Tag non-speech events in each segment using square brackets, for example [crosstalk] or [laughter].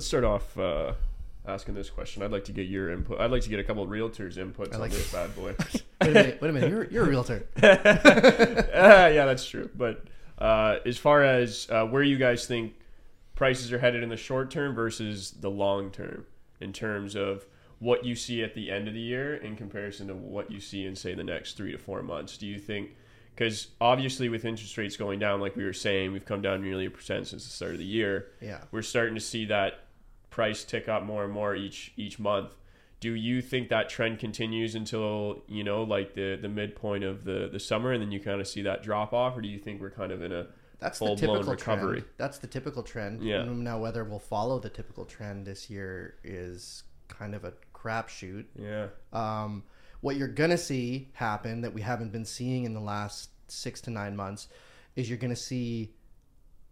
let's start off uh, asking this question. I'd like to get your input. I'd like to get a couple of realtors' inputs like on this bad boy. [laughs] Wait a minute. Wait a minute. You're, you're a realtor. Ah, [laughs] yeah, that's true. But uh, as far as uh, where you guys think prices are headed in the short term versus the long term, in terms of what you see at the end of the year in comparison to what you see in, say, the next three to four months, do you think? Because obviously, with interest rates going down, like we were saying, we've come down nearly a percent since the start of the year. Yeah. We're starting to see that price tick up more and more each each month. Do you think that trend continues until you know, like the the midpoint of the the summer, and then you kind of see that drop off, or do you think we're kind of in a That's the full-blown typical recovery? trend. That's the typical trend. Yeah. Now, whether we'll follow the typical trend this year is kind of a crapshoot. yeah, Um, what you're gonna see happen that we haven't been seeing in the last six to nine months is you're gonna see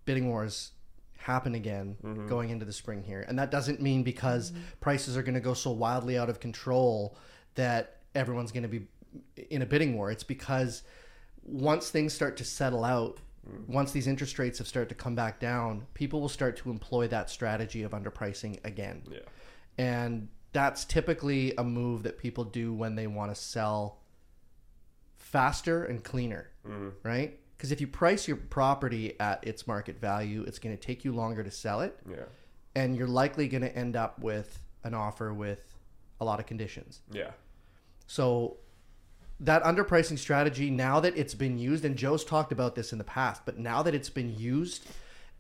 bidding wars happen again Mm-hmm. going into the spring here, and that doesn't mean because mm-hmm. prices are gonna go so wildly out of control that everyone's gonna be in a bidding war. It's because once things start to settle out. Mm. Once these interest rates have started to come back down, people will start to employ that strategy of underpricing again yeah, and that's typically a move that people do when they want to sell faster and cleaner mm-hmm. right because if you price your property at its market value it's going to take you longer to sell it yeah, and you're likely going to end up with an offer with a lot of conditions yeah, so that underpricing strategy, now that it's been used, and Joe's talked about this in the past, but now that it's been used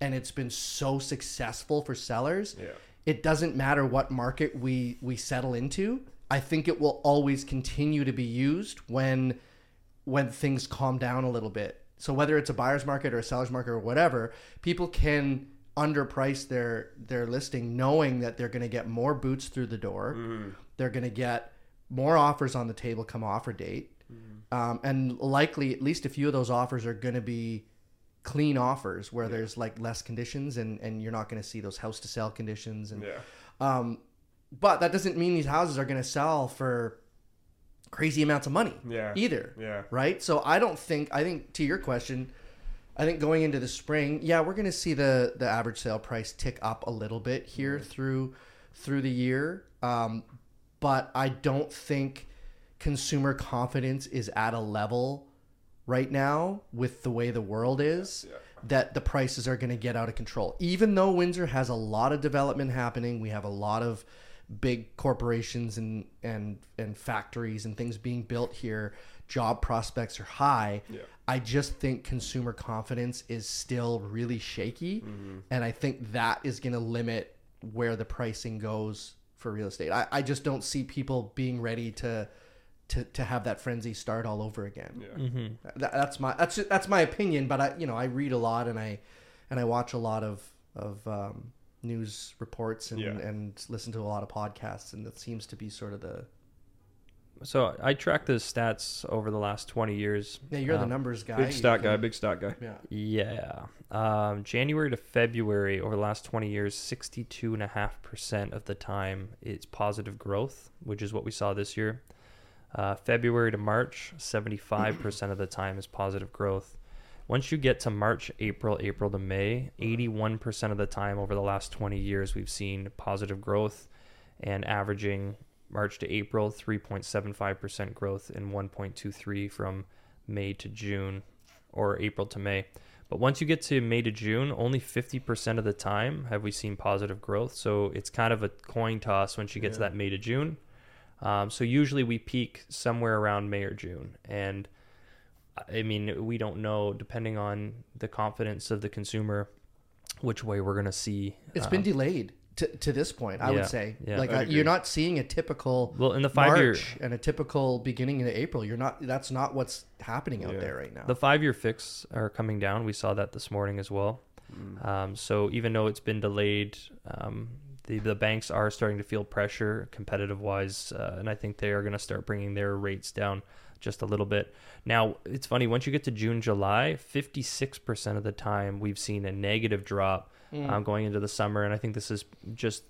and it's been so successful for sellers, Yeah. it doesn't matter what market we we settle into. I think it will always continue to be used when when things calm down a little bit. So whether it's a buyer's market or a seller's market or whatever, people can underprice their their listing knowing that they're going to get more boots through the door. They're going to get more offers on the table come offer date. Um, and likely at least a few of those offers are going to be clean offers where there's like less conditions and, and you're not going to see those house to sell conditions and yeah, um, but that doesn't mean these houses are going to sell for crazy amounts of money Yeah. either yeah, right so i don't think i think to your question i think going into the spring yeah we're going to see the the average sale price tick up a little bit here through through the year um, but i don't think consumer confidence is at a level right now with the way the world is yeah. that the prices are going to get out of control. Even though Windsor has a lot of development happening, we have a lot of big corporations and and and factories and things being built here. Job prospects are high. Yeah. I just think consumer confidence is still really shaky, and I think that is going to limit where the pricing goes for real estate. I, I just don't see people being ready to to, to have that frenzy start all over again. yeah. That, that's my that's that's my opinion, but I you know I read a lot and I and I watch a lot of of um, news reports and Yeah. and listen to a lot of podcasts, and that seems to be sort of the So I track the stats over the last 20 years. yeah you're the Um, numbers guy. Big You stat guy, big stat guy. Yeah. Yeah. Um, January to February, over the last 20 years, 62.5% of the time it's positive growth, which is what we saw this year. Uh, February to March, 75% of the time is positive growth. Once you get to March, April, April to May, 81% of the time over the last 20 years, we've seen positive growth and averaging March to April, 3.75% growth and 1.23 from May to June or April to May. But once you get to May to June, only 50% of the time have we seen positive growth. So it's kind of a coin toss once you get to that May to June. Um, so usually we peak somewhere around May or June. And I mean, we don't know, depending on the confidence of the consumer, which way we're going to see. It's um, been delayed to, to this point. I yeah, would say yeah. like I'd agree. you're not seeing a typical Well, in the five year and a typical beginning of April. You're not. That's not what's happening out Yeah. there right now. The five year fix are coming down. We saw that this morning as well. Um, so even though it's been delayed, um, the the banks are starting to feel pressure competitive wise, uh, and I think they are going to start bringing their rates down just a little bit. Now it's funny once you get to June, July, fifty six percent of the time we've seen a negative drop. Um, going into the summer, and I think this is just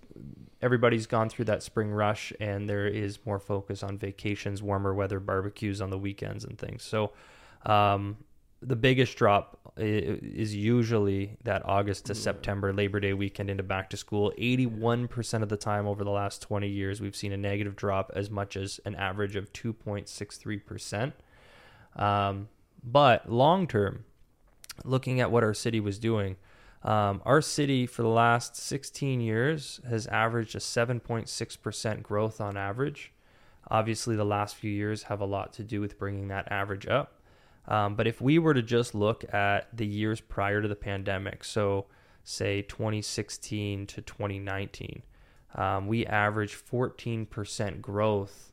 everybody's gone through that spring rush, and there is more focus on vacations, warmer weather, barbecues on the weekends, and things. So, um, the biggest drop is usually that August to September Labor Day weekend into back to school. 81% of the time over the last 20 years, we've seen a negative drop as much as an average of 2.63%. Um, but long term, looking at what our city was doing, um, our city for the last 16 years has averaged a 7.6% growth on average. Obviously, the last few years have a lot to do with bringing that average up. Um, but if we were to just look at the years prior to the pandemic, so say 2016 to 2019, um, we averaged 14% growth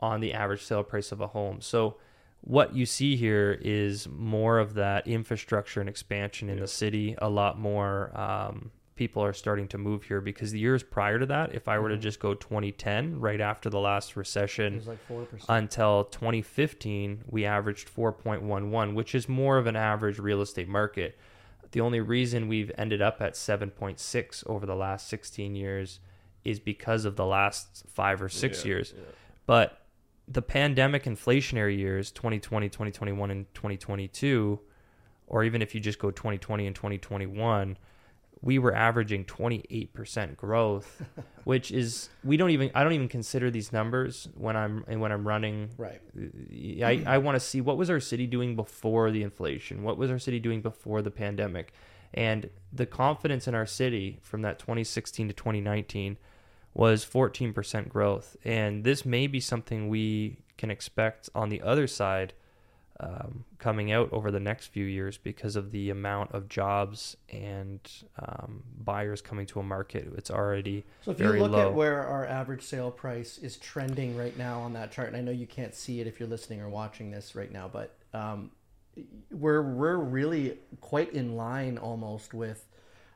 on the average sale price of a home. So what you see here is more of that infrastructure and expansion in Yeah. the city. A lot more um, people are starting to move here because the years prior to that, if I were to Mhm. just go 2010, right after the last recession, like four percent. until 2015 we averaged 4.11 which is more of an average real estate market the only reason we've ended up at 7.6 over the last 16 years is because of the last 5 or 6 Yeah, years yeah. but the pandemic inflationary years 2020 2021 and 2022 or even if you just go 2020 and 2021 we were averaging 28% growth [laughs] which is we don't even I don't even consider these numbers when I'm and when I'm running. Right. I, I want to see what was our city doing before the inflation? What was our city doing before the pandemic? And the confidence in our city from that 2016 to 2019 was 14% growth. And this may be something we can expect on the other side um, coming out over the next few years because of the amount of jobs and um, buyers coming to a market it's already So if you look low. at where our average sale price is trending right now on that chart, and I know you can't see it if you're listening or watching this right now, but um, we're we're really quite in line almost with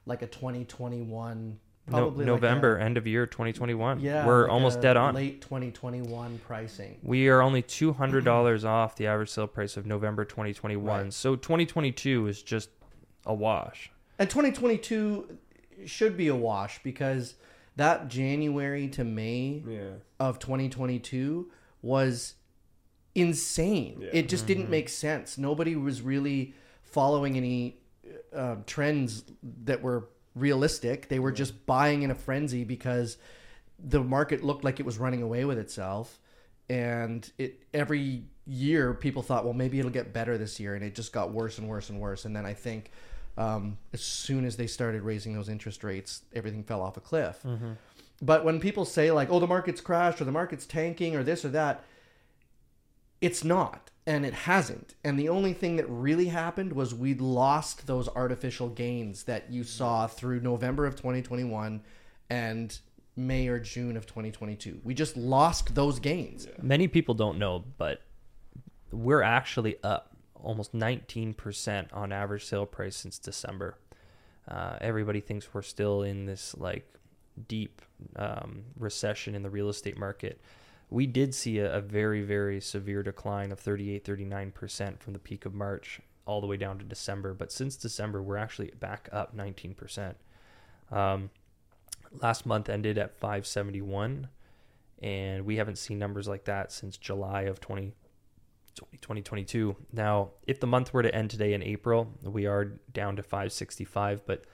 like a 2021 no, probably like November a- end of year 2021 yeah, we're like almost dead on late 2021 pricing. We are only two hundred dollars off the average sale price of November twenty twenty one. Right. So twenty twenty two is just a wash. And 2022 should be a wash because that January to May Yeah. of 2022 was insane. Yeah. It just didn't Mhm. make sense. Nobody was really following any uh, trends that were realistic. They were Yeah. just buying in a frenzy because the market looked like it was running away with itself. And it every year people thought, well, maybe it'll get better this year, and it just got worse and worse and worse. And then I think um, as soon as they started raising those interest rates, everything fell off a cliff. But when people say like, "Oh, the market's crashed" or "the market's tanking" or this or that, it's not, and it hasn't. And the only thing that really happened was we lost those artificial gains that you saw through November of 2021 and May or June of 2022. We just lost those gains. Many people don't know, but we're actually up almost nineteen percent on average sale price since December. Uh, everybody thinks we're still in this like deep um, recession in the real estate market. We did see a, a very, very severe decline of 38, 39% from the peak of March all the way down to December. But since December, we're actually back up 19%. Um, last month ended at 571, and we haven't seen numbers like that since July of 20, 2022. Now, if the month were to end today in April, we are down to 565, but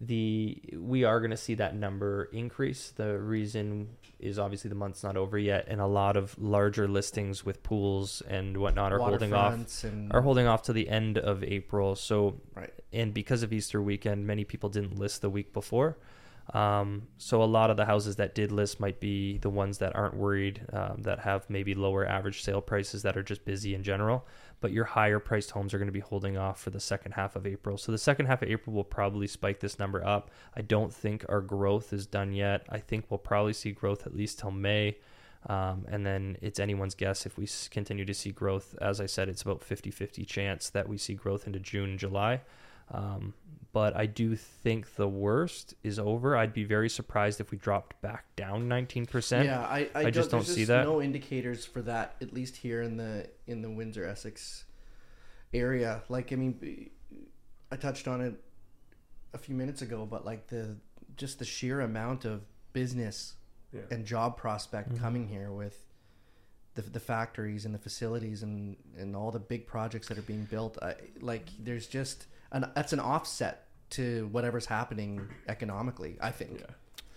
the we are going to see that number increase. The reason is obviously the month's not over yet, and a lot of larger listings with pools and whatnot are holding off and are holding off to the end of April. So, Right. and because of Easter weekend, many people didn't list the week before. Um, so a lot of the houses that did list might be the ones that aren't worried, um, that have maybe lower average sale prices that are just busy in general. But your higher priced homes are going to be holding off for the second half of April. So the second half of April will probably spike this number up. I don't think our growth is done yet. I think we'll probably see growth at least till May. Um, and then it's anyone's guess if we continue to see growth. As I said, it's about 50 50 chance that we see growth into June and July. Um, but I do think the worst is over. I'd be very surprised if we dropped back down 19%. Yeah, I, I, I just don't there's see that. No indicators for that, at least here in the in the Windsor Essex area. Like, I mean, I touched on it a few minutes ago, but like the just the sheer amount of business Yeah. and job prospect Mhm. coming here with the, the factories and the facilities and and all the big projects that are being built. I, like there's just an that's an offset to whatever's happening economically. I think. Yeah.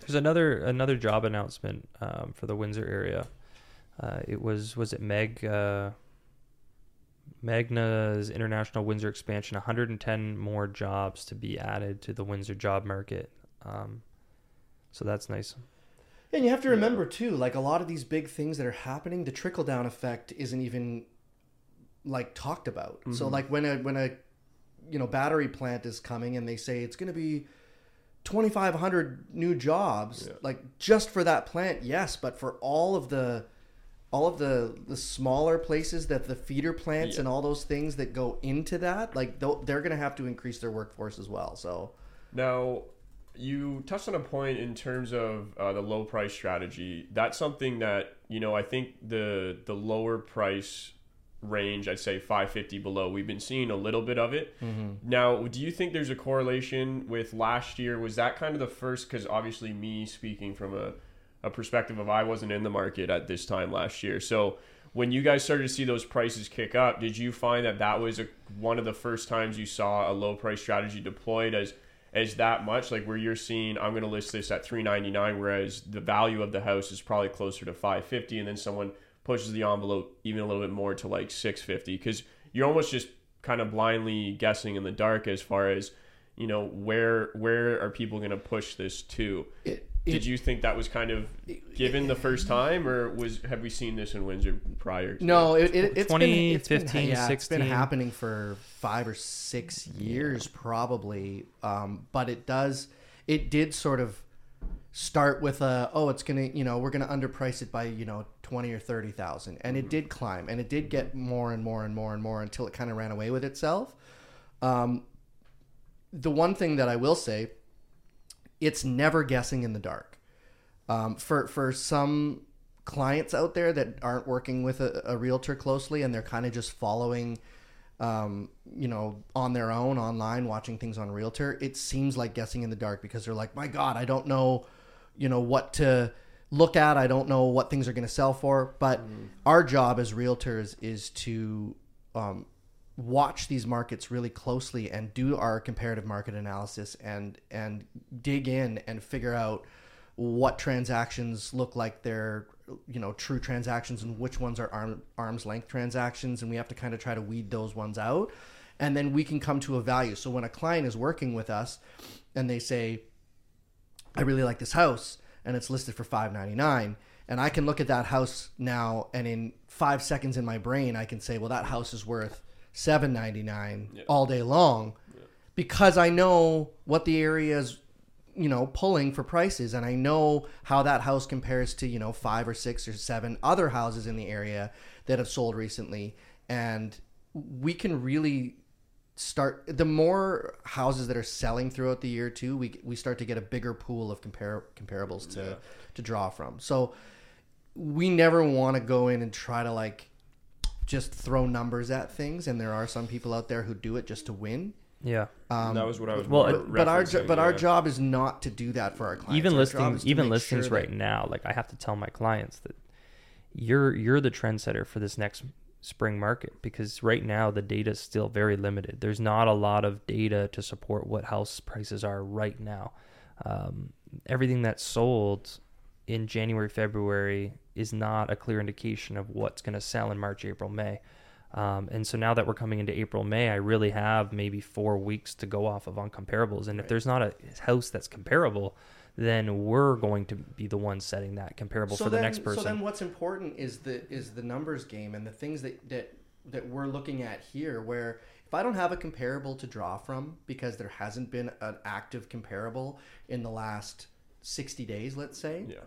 There's another another job announcement um, for the Windsor area. Uh, it was was it Meg uh, Magna's international Windsor expansion. 110 more jobs to be added to the Windsor job market. Um, so that's nice. And you have to remember too, like a lot of these big things that are happening, the trickle down effect isn't even like talked about. So Mhm. like when a when a you know battery plant is coming and they say it's going to be 2500 new jobs Yeah. like just for that plant yes but for all of the all of the the smaller places that the feeder plants Yeah. and all those things that go into that like they're going to have to increase their workforce as well so Now, you touched on a point in terms of uh, the low price strategy. That's something that you know I think the the lower price range, I'd say 550 below. We've been seeing a little bit of it. Mm-hmm. Now, do you think there's a correlation with last year? Was that kind of the first? Because obviously, me speaking from a a perspective of I wasn't in the market at this time last year, so. When you guys started to see those prices kick up, did you find that that was a, one of the first times you saw a low price strategy deployed as as that much like where you're seeing i'm going to list this at 399 whereas the value of the house is probably closer to 550 and then someone pushes the envelope even a little bit more to like 650 because you're almost just kind of blindly guessing in the dark as far as you know where where are people going to push this to? It, did you think that was kind of given the first time or was have we seen this in windsor prior to No, it, it, it's been, it's been, 2015, yeah, it's been happening for five or six years probably. Um, but it does, it did sort of start with a, oh, it's gonna, you know, we're gonna underprice it by, you know, twenty or thirty thousand, and it did climb, and it did get more and more and more and more until it kind of ran away with itself. Um, the one thing that I will say, it's never guessing in the dark. Um, for for some clients out there that aren't working with a, a realtor closely and they're kind of just following um, you know on their own online watching things on realtor it seems like guessing in the dark because they're like my god i don't know you know what to look at. I don't know what things are going to sell for but our job as realtors is to um, watch these markets really closely and do our comparative market analysis and and dig in and figure out what transactions look like they're you know true transactions and which ones are arm, arm's length transactions and we have to kind of try to weed those ones out. And then we can come to a value. So when a client is working with us and they say i really like this house and it's listed for 599 and i can look at that house now and in five seconds in my brain i can say well that house is worth 799 Yeah. all day long because i know what the area is you know pulling for prices. And i know how that house compares to you know five or six or seven other houses in the area that have sold recently. And we can really start the more houses that are selling throughout the year too we we start to get a bigger pool of compare comparables to Yeah. to draw from so we never want to go in and try to like just throw numbers at things and there are some people out there who do it just to win Yeah. um, that was what i was well, more but, but our jo- referencing, but our job is not to do that for our clients. even Our job listings even make listings sure right that- now like i have to tell my clients that you're you're the trendsetter for this next spring market because right now the data is still very limited there's not a lot of data to support what house prices are right now um, everything that's sold in january february is not a clear indication of what's going to sell in march april may um, and so now that we're coming into April, May, I really have maybe four weeks to go off of on comparables. And if Right. there's not a house that's comparable, then we're going to be the ones setting that comparable for the next person. So then, what's important is the is the numbers game and the things that that that we're looking at here. Where if I don't have a comparable to draw from because there hasn't been an active comparable in the last sixty days, let's say, yeah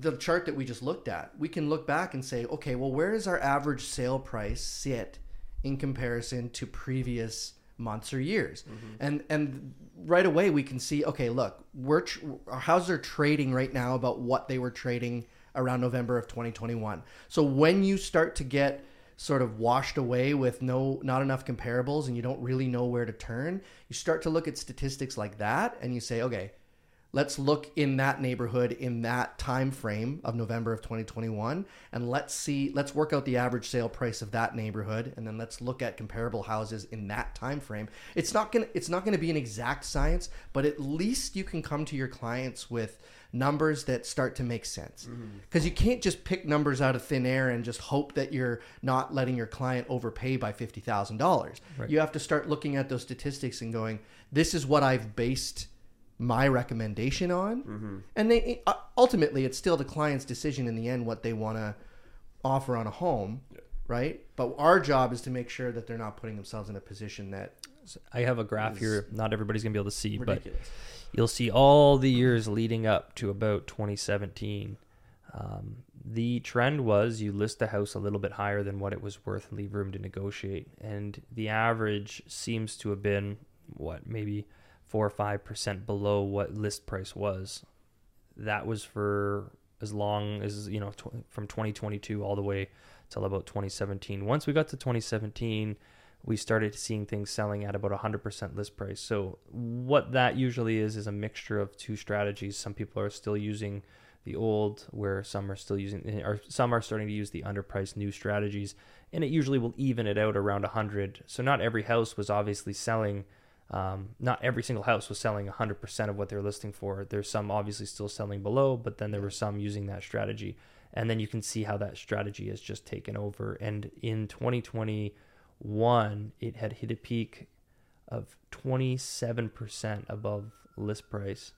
the chart that we just looked at, we can look back and say, okay, well, where does our average sale price sit in comparison to previous months or years? Mm-hmm. And and right away we can see, okay, look, we're tr- our houses are trading right now about what they were trading around November of 2021. So when you start to get sort of washed away with no not enough comparables and you don't really know where to turn, you start to look at statistics like that and you say, okay, let's look in that neighborhood in that time frame of November of 2021 and let's see let's work out the average sale price of that neighborhood and then let's look at comparable houses in that time frame. It's not going to it's not going to be an exact science, but at least you can come to your clients with numbers that start to make sense. Mm-hmm. Because you can't just pick numbers out of thin air and just hope that you're not letting your client overpay by $50,000. Right. You have to start looking at those statistics and going, this is what I've based my recommendation on. And they uh, ultimately, it's still the client's decision in the end what they want to offer on a home, right? But our job is to make sure that they're not putting themselves in a position that I have a graph here. Not everybody's gonna be able to see, but you'll see all the years leading up to about 2017. Um, the trend was you list the house a little bit higher than what it was worth and leave room to negotiate. And the average seems to have been what maybe four or five percent below what list price was. That was for as long as you know tw- from 2022 all the way till about 2017. Once we got to 2017 we started seeing things selling at about 100% list price. So what that usually is is a mixture of two strategies. Some people are still using the old, where some are still using, or some are starting to use the underpriced new strategies, and it usually will even it out around 100. So not every house was obviously selling. Um, not every single house was selling 100% of what they're listing for. There's some obviously still selling below, but then there were some using that strategy. And then you can see how that strategy has just taken over. And in 2020, one, it had hit a peak of 27% above list price.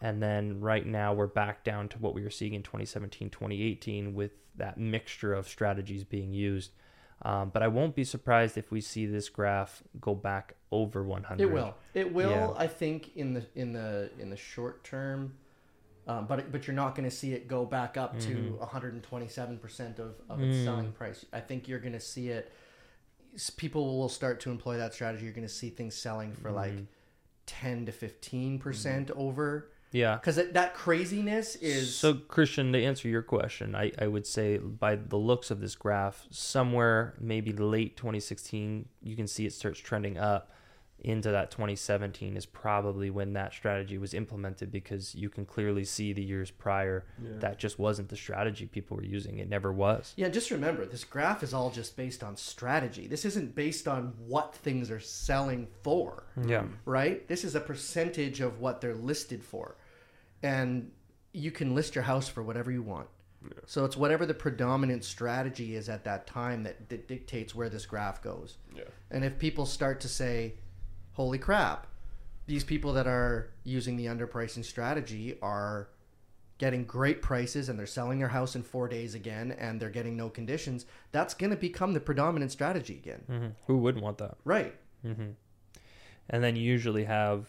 And then right now we're back down to what we were seeing in 2017, 2018 with that mixture of strategies being used. Um, but I won't be surprised if we see this graph go back over 100. It will. It will. Yeah. I think in the in the in the short term, um, but but you're not going to see it go back up to Mhm. 127 percent of of its Mm. selling price. I think you're going to see it. People will start to employ that strategy. You're going to see things selling for like Mhm. 10 to 15 percent over Yeah. because that craziness is So, Christian, to answer your question, I, I would say by the looks of this graph, somewhere maybe late 2016, you can see it starts trending up into that 2017 is probably when that strategy was implemented because you can clearly see the years prior Yeah. that just wasn't the strategy people were using. It never was. Yeah, just remember this graph is all just based on strategy. This isn't based on what things are selling for. Yeah. right? This is a percentage of what they're listed for. And you can list your house for whatever you want. So it's whatever the predominant strategy is at that time that, that dictates where this graph goes. Yeah. And if people start to say, holy crap, these people that are using the underpricing strategy are getting great prices and they're selling their house in four days again and they're getting no conditions, that's going to become the predominant strategy again. hmm Who wouldn't want that? Right. hmm And then you usually have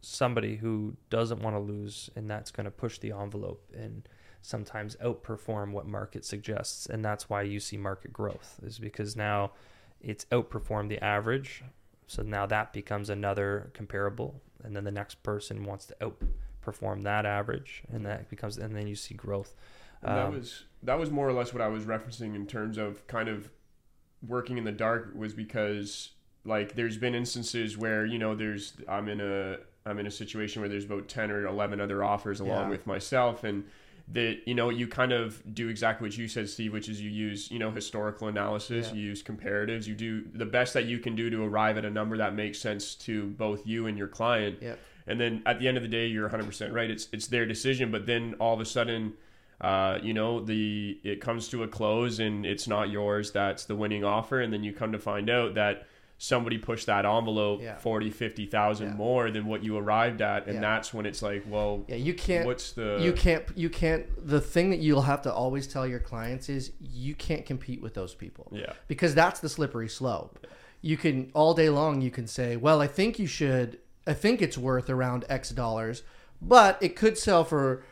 somebody who doesn't want to lose, and that's going to push the envelope and sometimes outperform what market suggests. And that's why you see market growth, is because now it's outperformed the average. So now that becomes another comparable, and then the next person wants to outperform that average, and that becomes, and then you see growth. And that Um, was that was more or less what I was referencing in terms of kind of working in the dark was because like there's been instances where you know there's I'm in a I'm in a situation where there's about 10 or 11 other offers along Yeah. with myself and that you know you kind of do exactly what you said Steve which is you use you know historical analysis Yeah. you use comparatives you do the best that you can do to arrive at a number that makes sense to both you and your client Yep. and then at the end of the day you're 100% right it's it's their decision but then all of a sudden uh, you know the it comes to a close and it's not yours that's the winning offer and then you come to find out that somebody pushed that envelope Yeah. 40 50,000 Yeah. more than what you arrived at and Yeah. that's when it's like well Yeah, you can't what's the you can't you can't the thing that you'll have to always tell your clients is you can't compete with those people yeah because that's the slippery slope you can all day long you can say well i think you should i think it's worth around x dollars but it could sell for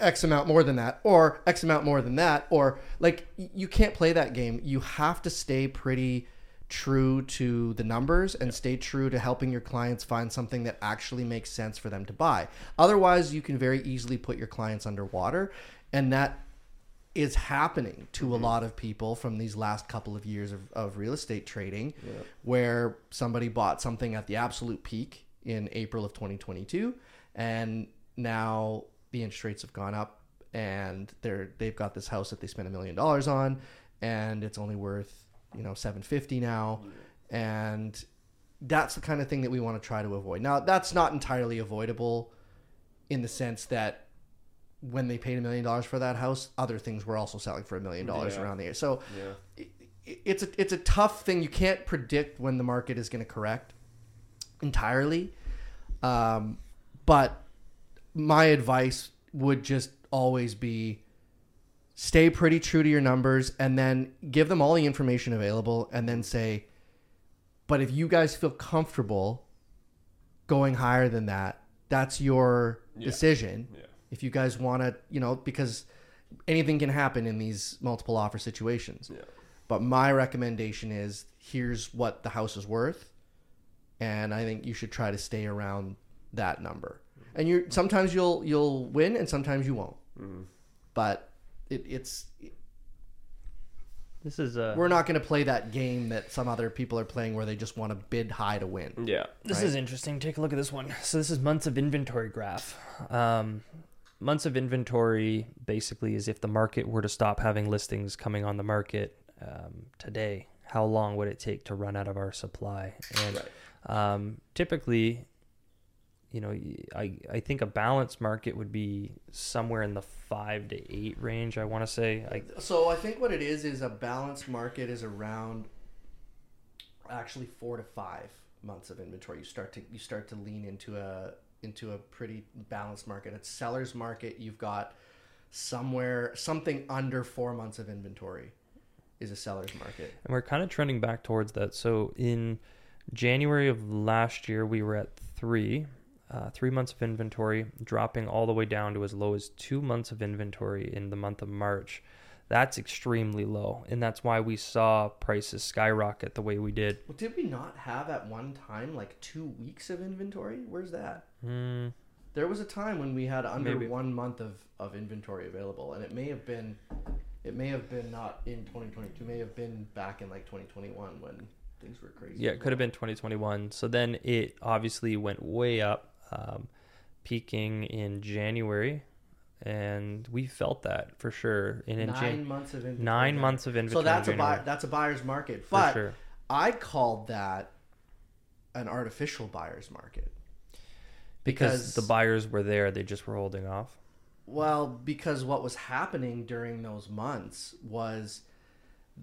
x amount more than that or x amount more than that or like you can't play that game you have to stay pretty true to the numbers and stay true to helping your clients find something that actually makes sense for them to buy. Otherwise you can very easily put your clients underwater and that is happening to a mm-hmm. lot of people from these last couple of years of, of real estate trading where somebody bought something at the absolute peak in April of 2022 and now the interest rates have gone up and they're they've got this house that they spent a million dollars on and it's only worth you know 750 now and that's the kind of thing that we want to try to avoid now that's not entirely avoidable in the sense that when they paid a million dollars for that house other things were also selling for a million dollars Yeah. around the area so Yeah. it- it's a it's a tough thing. You can't predict when the market is going to correct entirely. Um, but my advice would just always be stay pretty true to your numbers and then give them all the information available and then say but if you guys feel comfortable going higher than that that's your Yeah. decision Yeah. if you guys want to you know because anything can happen in these multiple offer situations Yeah. but my recommendation is here's what the house is worth, and I think you should try to stay around that number. And you sometimes you'll you'll win and sometimes you won't. Mhm. But it, it's This is uh, we're not going to play that game that some other people are playing where they just want to bid high to win. Yeah. This right? is interesting. Take a look at this one. So this is months of inventory graph. Um, months of inventory basically is if the market were to stop having listings coming on the market um, today, how long would it take to run out of our supply? And Right. um, typically, you know, I I think a balanced market would be somewhere in the five to eight range. I want to say. I, So I think what it is is a balanced market is around actually four to five months of inventory. You start to you start to lean into a into a pretty balanced market. At seller's market, you've got somewhere something under four months of inventory is a seller's market. And we're kind of trending back towards that. So in January of last year, we were at three, uh, three months of inventory, dropping all the way down to as low as two months of inventory in the month of March. That's extremely low, and that's why we saw prices skyrocket the way we did. Well, did we not have at one time like two weeks of inventory? Where's that? Mm, There was a time when we had under Maybe. one month of, of inventory available, and it may have been, it may have been not in 2022, may have been back in like 2021 when things were crazy. yeah, it could have been 2021. So then it obviously went way up, um, peaking in January, and we felt that for sure. And in nine Jan- months of inventory. nine months of inventory. So that's in a buy, that's a buyer's market, for but sure. I called that an artificial buyer's market. because the buyers were there they just were holding off Well, because what was happening during those months was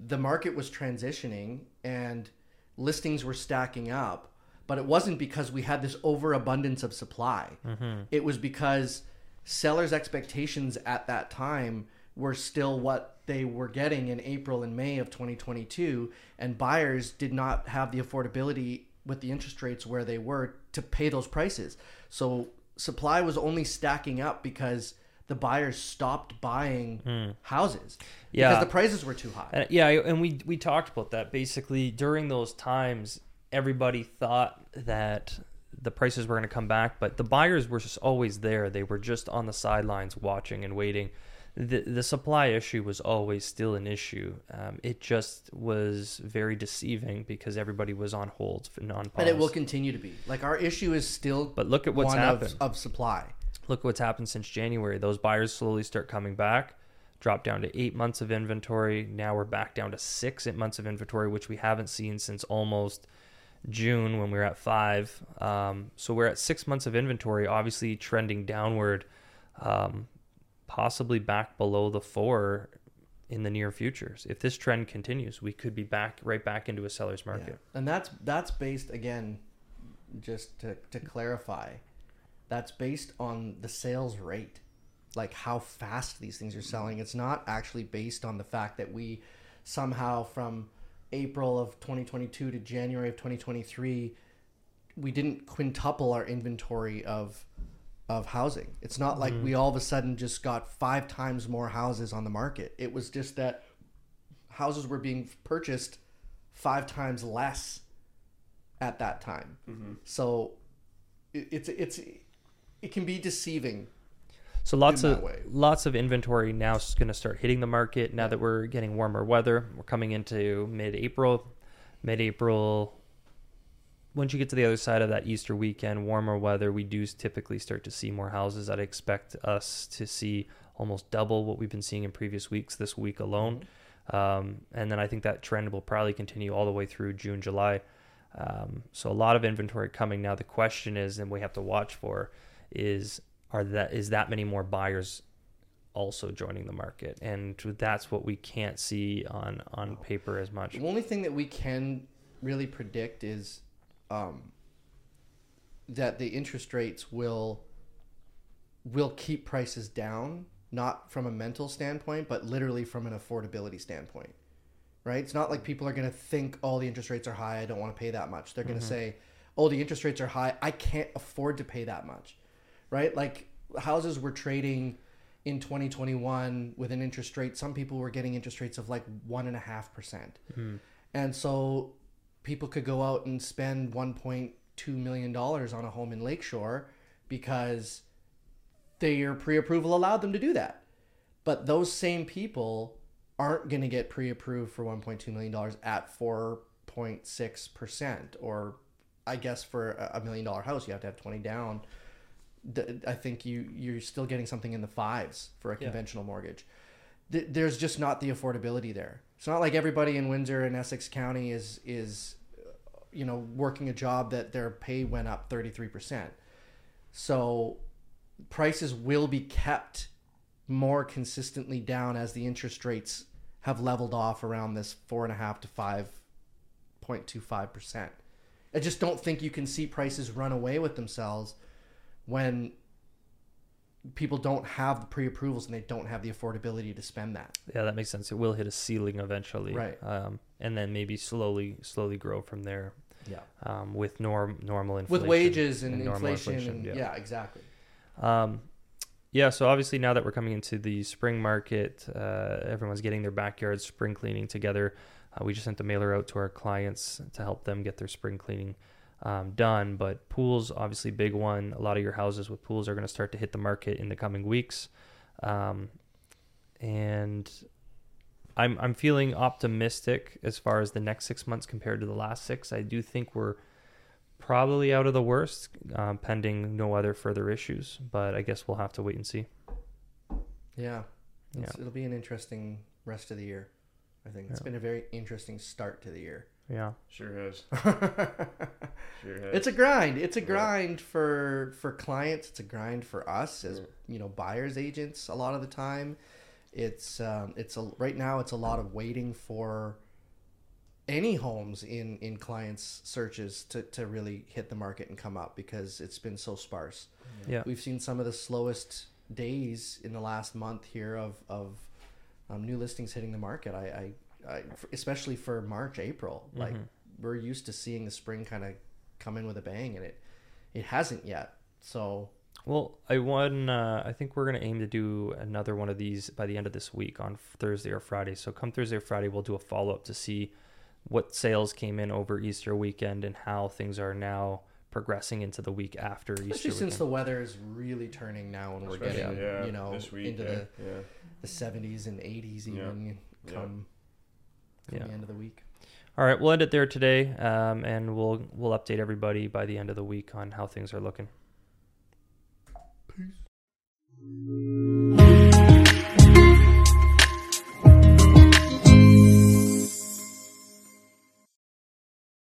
the market was transitioning and listings were stacking up, but it wasn't because we had this overabundance of supply. Mm-hmm. It was because sellers' expectations at that time were still what they were getting in April and May of 2022, and buyers did not have the affordability with the interest rates where they were to pay those prices. So supply was only stacking up because the buyers stopped buying hmm. houses Yeah. because the prices were too high. and, yeah and we we talked about that basically during those times everybody thought that the prices were going to come back but the buyers were just always there they were just on the sidelines watching and waiting the the supply issue was always still an issue um, it just was very deceiving because everybody was on hold and on pause And it will continue to be. Like our issue is still but look at what's one happened of, of supply. look at what's happened since January. Those buyers slowly start coming back, drop down to eight months of inventory. Now we're back down to six months of inventory, which we haven't seen since almost June when we were at five. Um, so we're at six months of inventory, obviously trending downward, um, possibly back below the four in the near futures. If this trend continues, we could be back right back into a seller's market. Yeah. And that's that's based again, just to, to clarify, that's based on the sales rate, like how fast these things are selling. It's not actually based on the fact that we somehow from April of 2022 to January of 2023, we didn't quintuple our inventory of of housing. It's not like we mm-hmm. all of a sudden just got five times more houses on the market. It was just that houses were being purchased five times less at that time. Mm-hmm. So it, it's it's it can be deceiving. So lots of way. lots of inventory now is going to start hitting the market now that we're getting warmer weather. We're coming into mid-April, mid-April, once you get to the other side of that Easter weekend, warmer weather, we do typically start to see more houses. I'd expect us to see almost double what we've been seeing in previous weeks this week alone. Um, and then I think that trend will probably continue all the way through June, July. Um, so a lot of inventory coming now. The question is, and we have to watch for, is are that is that many more buyers also joining the market, and that's what we can't see on on paper as much. The only thing that we can really predict is um, that the interest rates will will keep prices down, not from a mental standpoint, but literally from an affordability standpoint. Right? It's not like people are going to think, "Oh, the interest rates are high. I don't want to pay that much." They're going to say, "Oh, the interest rates are high. I can't afford to pay that much." Right? Like houses were trading in 2021 with an interest rate. Some people were getting interest rates of like one and a half percent, hmm. and so people could go out and spend 1.2 million dollars on a home in Lakeshore because their pre-approval allowed them to do that. But those same people aren't going to get pre-approved for 1.2 million dollars at 4.6 percent, or I guess for a a million dollar house you have to have 20 down. I think you you're still getting something in the fives for a Yeah. conventional mortgage. There's just not the affordability there. It's not like everybody in Windsor and Essex County is is you know working a job that their pay went up 33%. So prices will be kept more consistently down as the interest rates have leveled off around this four and a half to five point two five percent. I just don't think you can see prices run away with themselves when people don't have the pre-approvals and they don't have the affordability to spend that. Yeah, that makes sense. It will hit a ceiling eventually, Right. Um, and then maybe slowly, slowly grow from there. Yeah. Um, with norm normal inflation, With wages and, normal inflation, and yeah. exactly. Um, yeah, so obviously now that we're coming into the spring market, uh, everyone's getting their backyard spring cleaning together. Uh, we just sent the mailer out to our clients to help them get their spring cleaning um, done. But pools, obviously, big one. A lot of your houses with pools are going to start to hit the market in the coming weeks, um, and I'm I'm feeling optimistic as far as the next six months compared to the last six. I do think we're probably out of the worst, um, pending no other further issues. But I guess we'll have to wait and see. Yeah. Yeah. It'll be an interesting rest of the year. I think it's Yeah. been a very interesting start to the year. Yeah, Sure has. [laughs] Sure has. it's a grind. It's a Yeah. grind for for clients. It's a grind for us as Yeah. you know buyers agents. A lot of the time, it's um, it's a right now. It's a lot of waiting for any homes in in clients' searches to to really hit the market and come up because it's been so sparse. yeah, We've seen some of the slowest days in the last month here of of um, new listings hitting the market. I, I, I especially for March, April. Like Mhm. we're used to seeing the spring kind of come in with a bang, and it it hasn't yet. So Well, I won. Uh, I think we're gonna aim to do another one of these by the end of this week on Thursday or Friday. So come Thursday or Friday, we'll do a follow up to see what sales came in over Easter weekend and how things are now progressing into the week after Easter. especially since the weather is really turning now, and we're Especially, getting yeah, you know week, into yeah, the yeah. the seventies and eighties even Yeah. come come Yeah. the end of the week. All right, we'll end it there today, um, and we'll we'll update everybody by the end of the week on how things are looking. Peace.